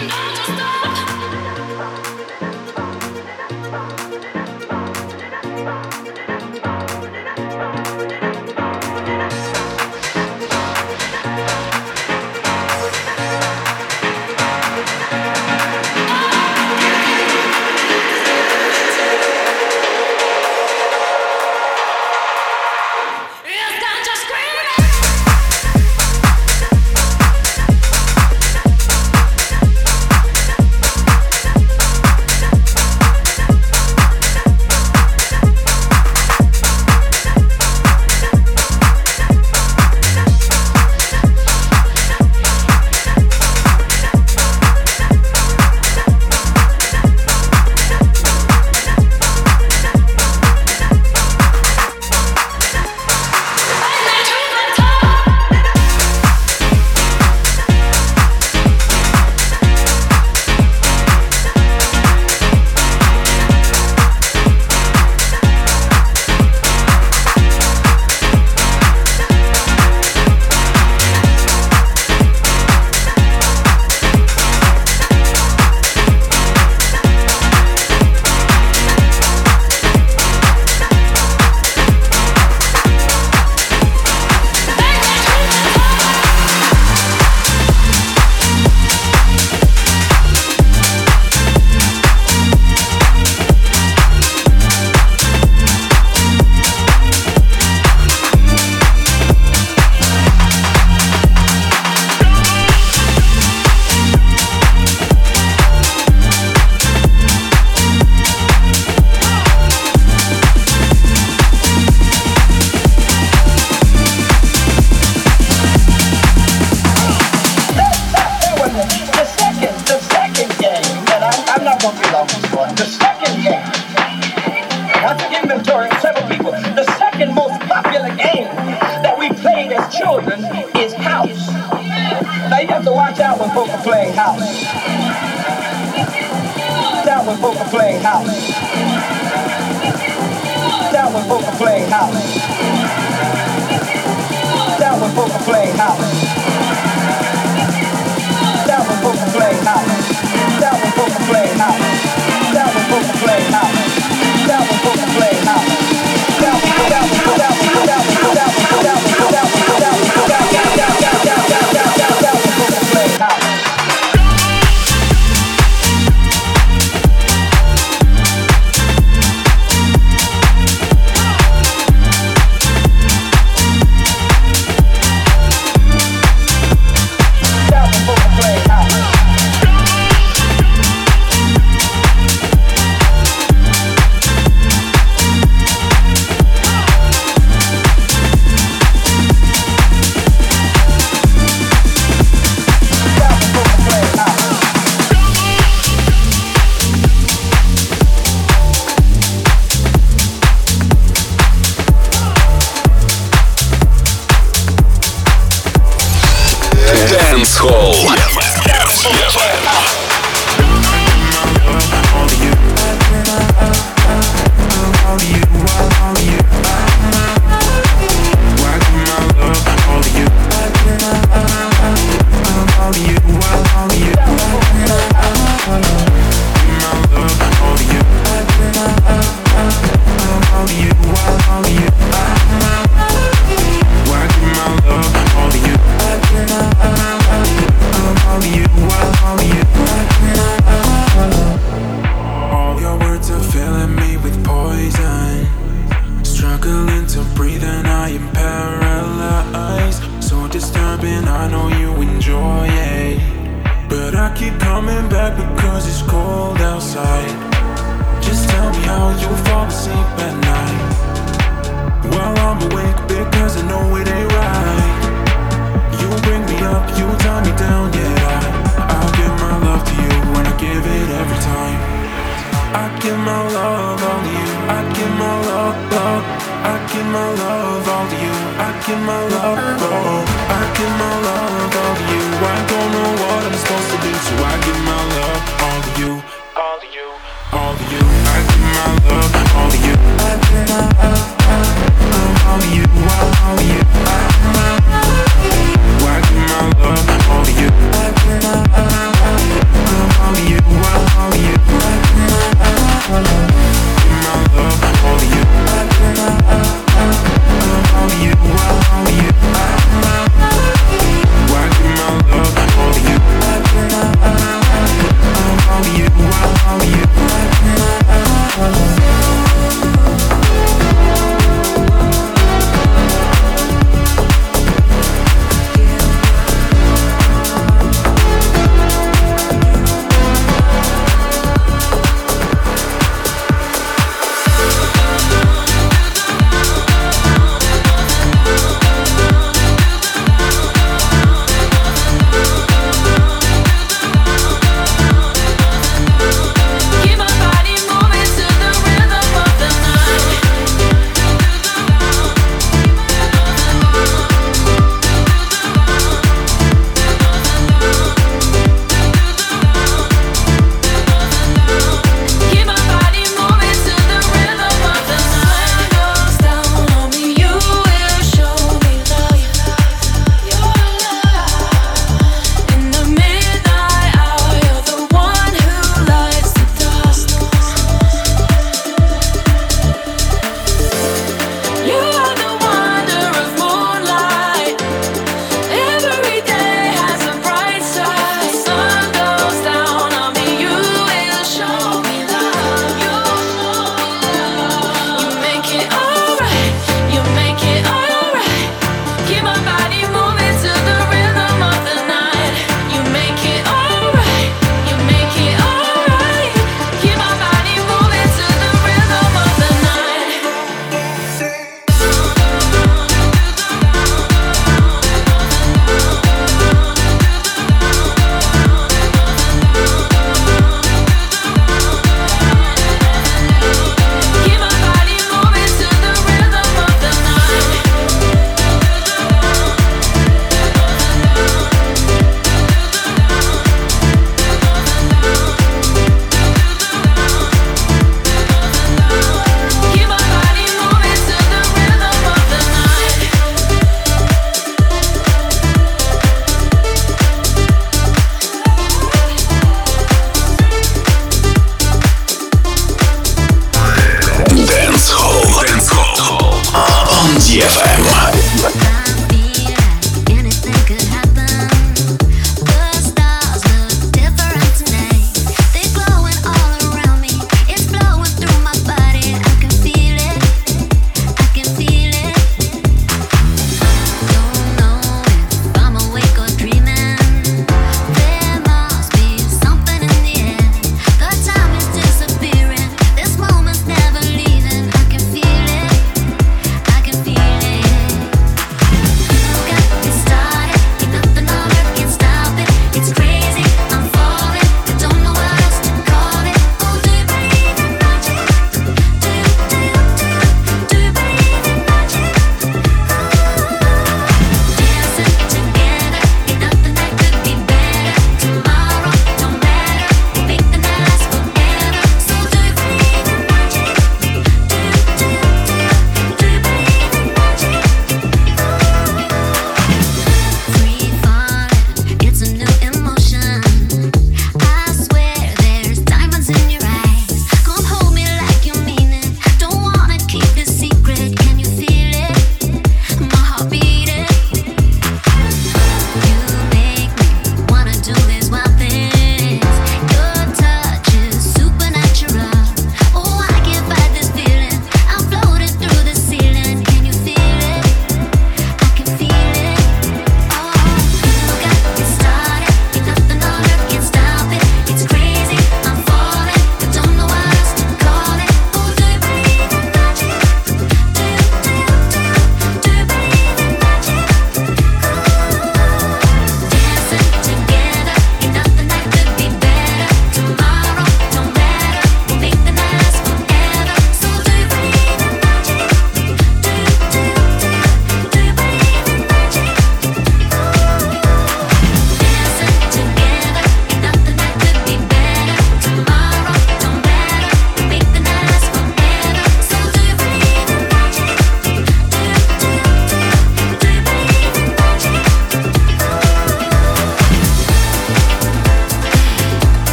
I'm just a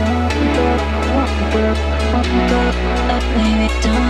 Oh, baby, don't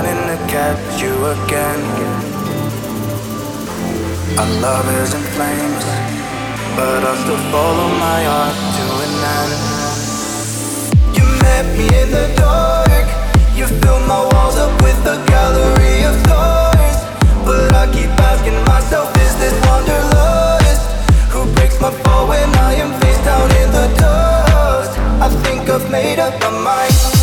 running to catch you again. Our love is in flames, but I'll still follow my heart to an end. You met me in the dark, you filled my walls up with a gallery of stars. But I keep asking myself, is this wanderlust? Who breaks my fall when I am face down in the dust? I think I've made up my mind.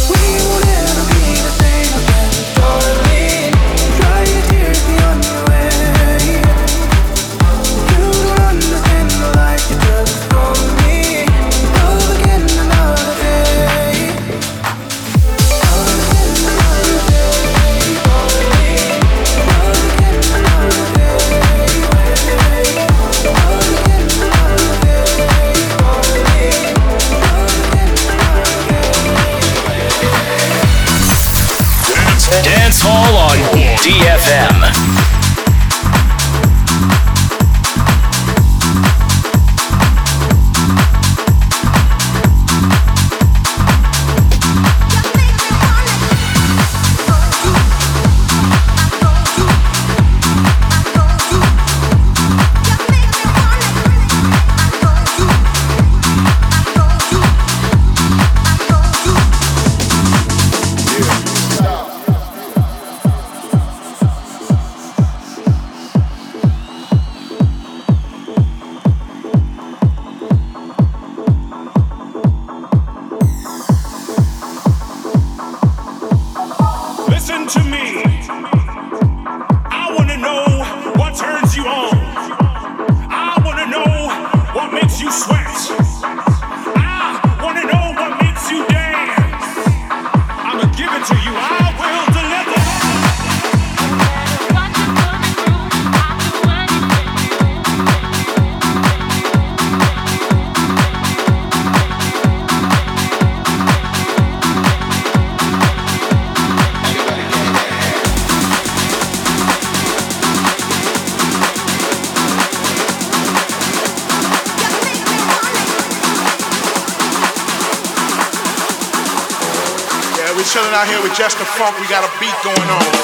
DFM. Just the funk. We got a beat going on.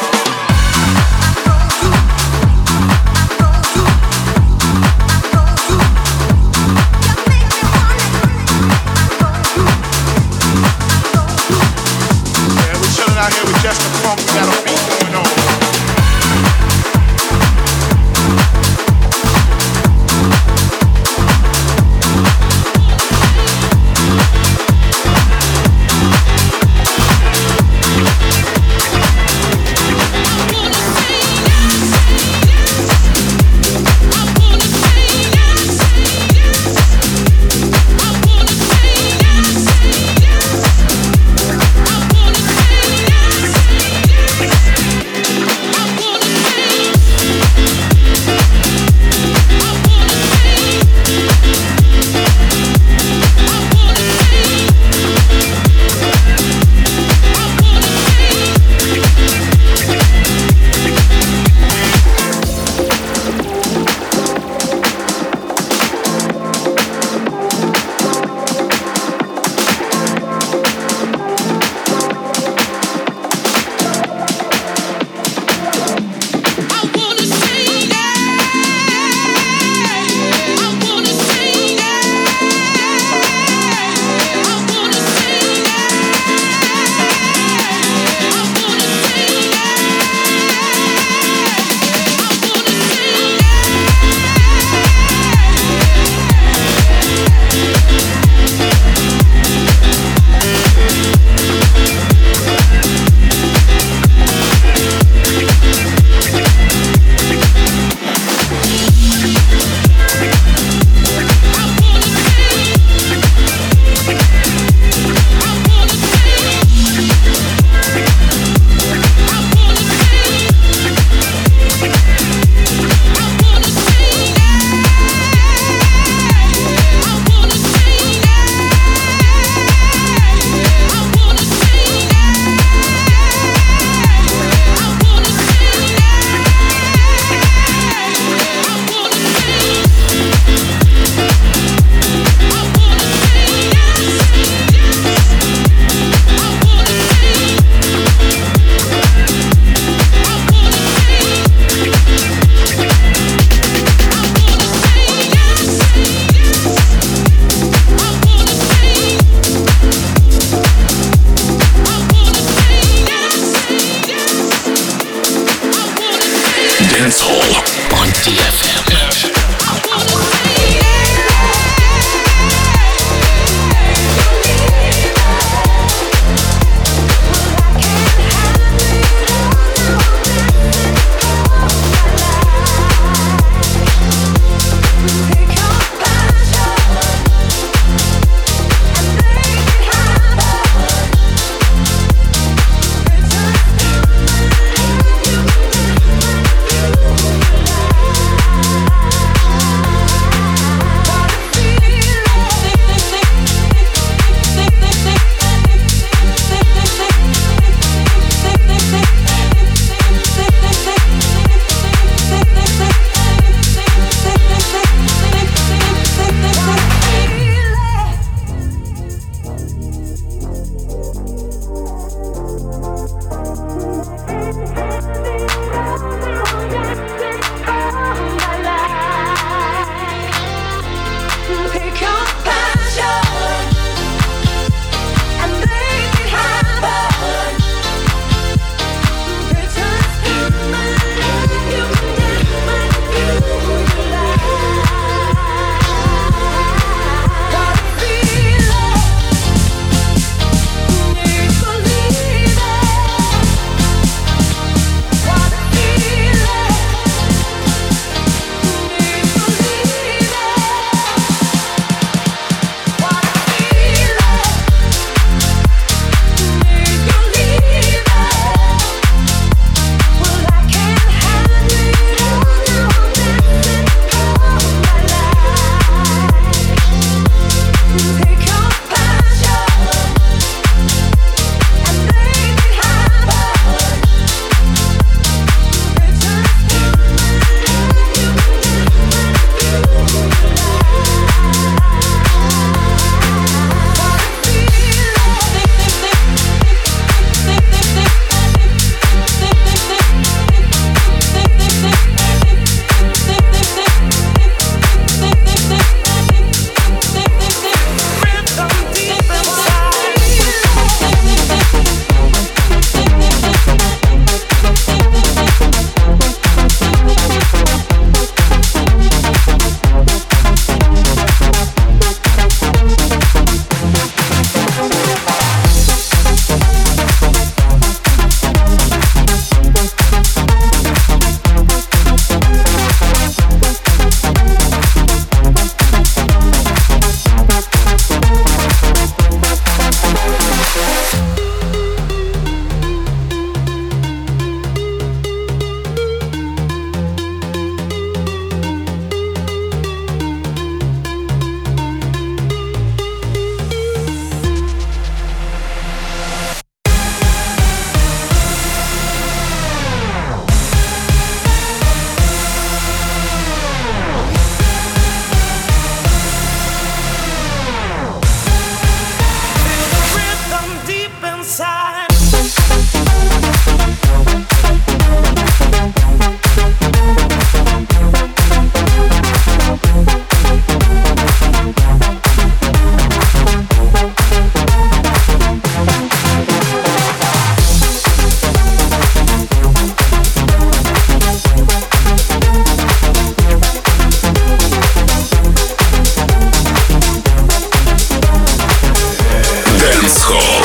Dancehall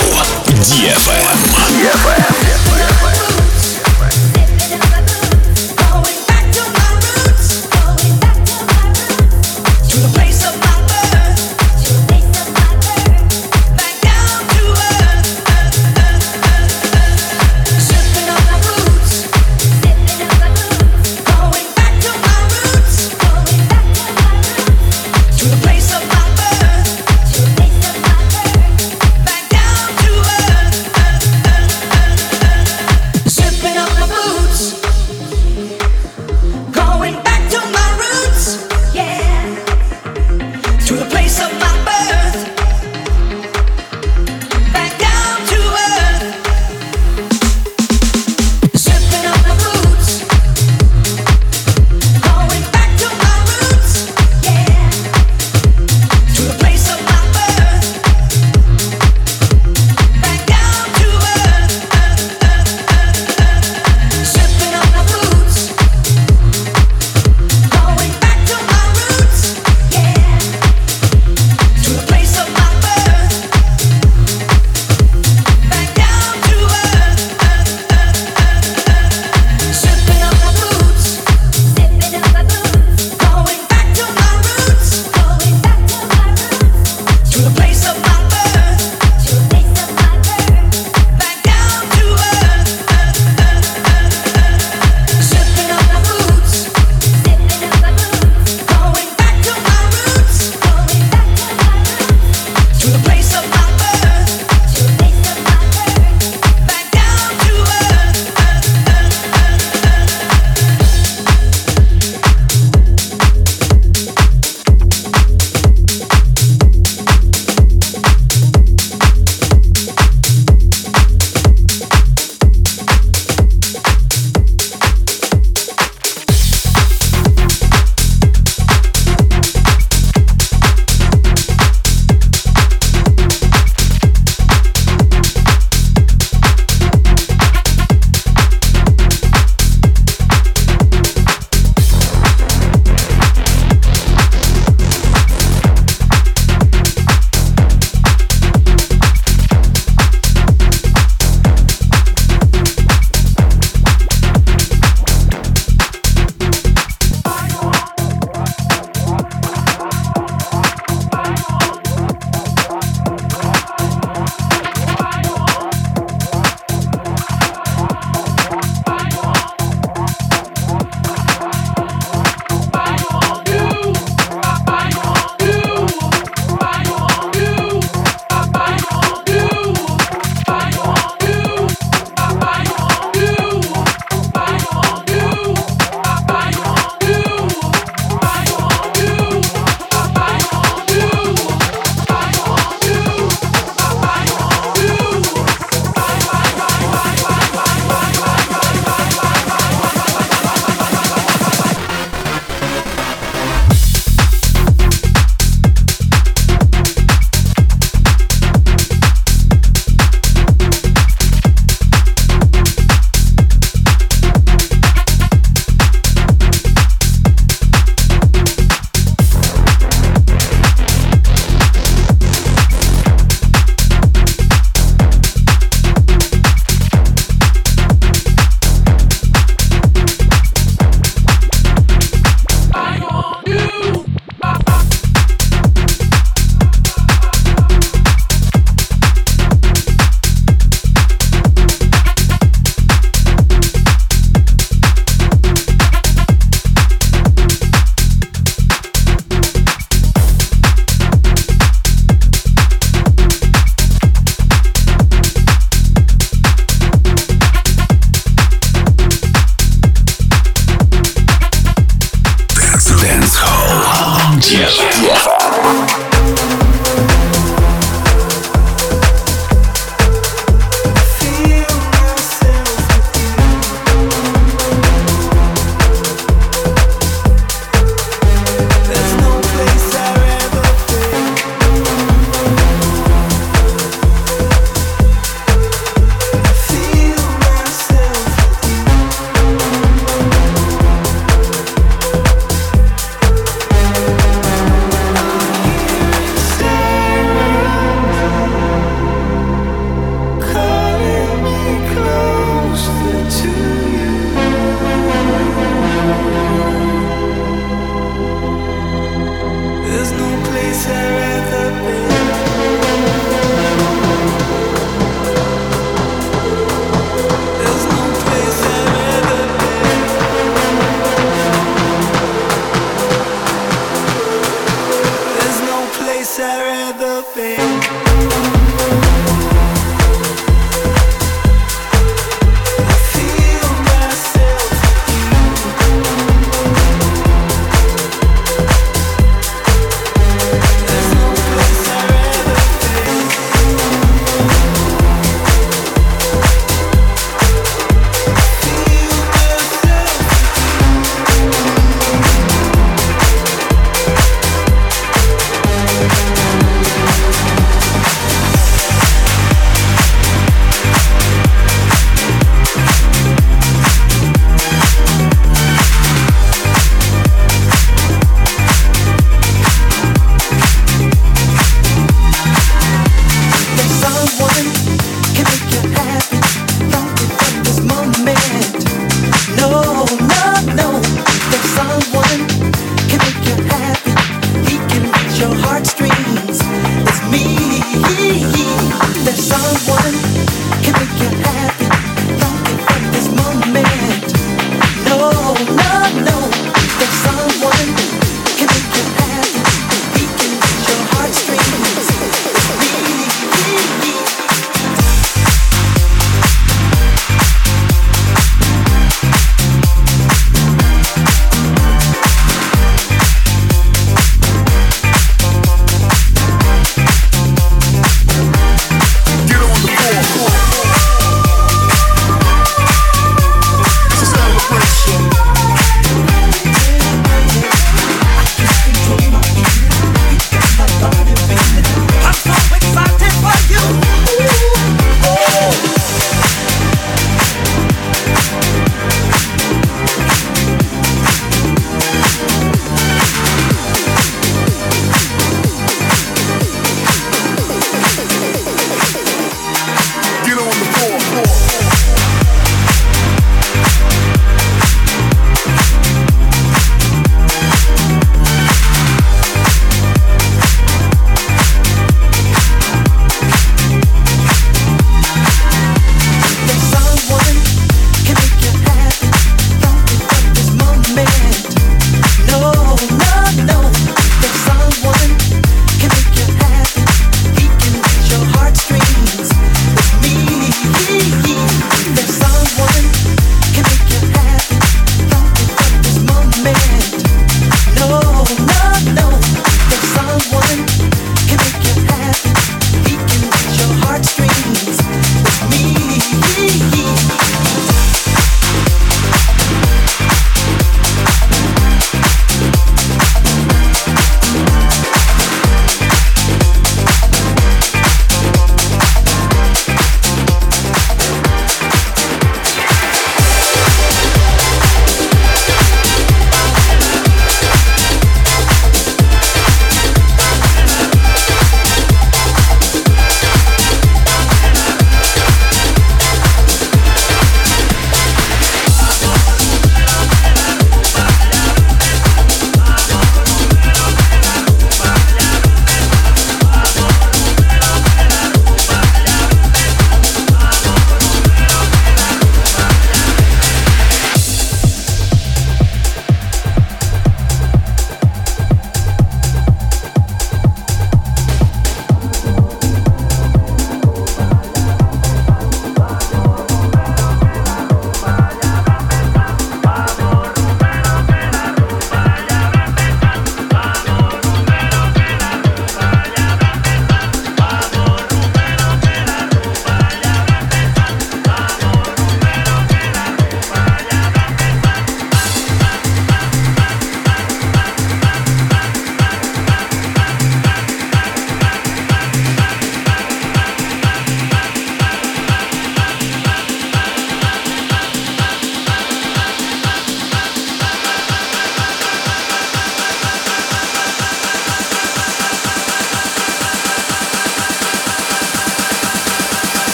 DFM. DFM.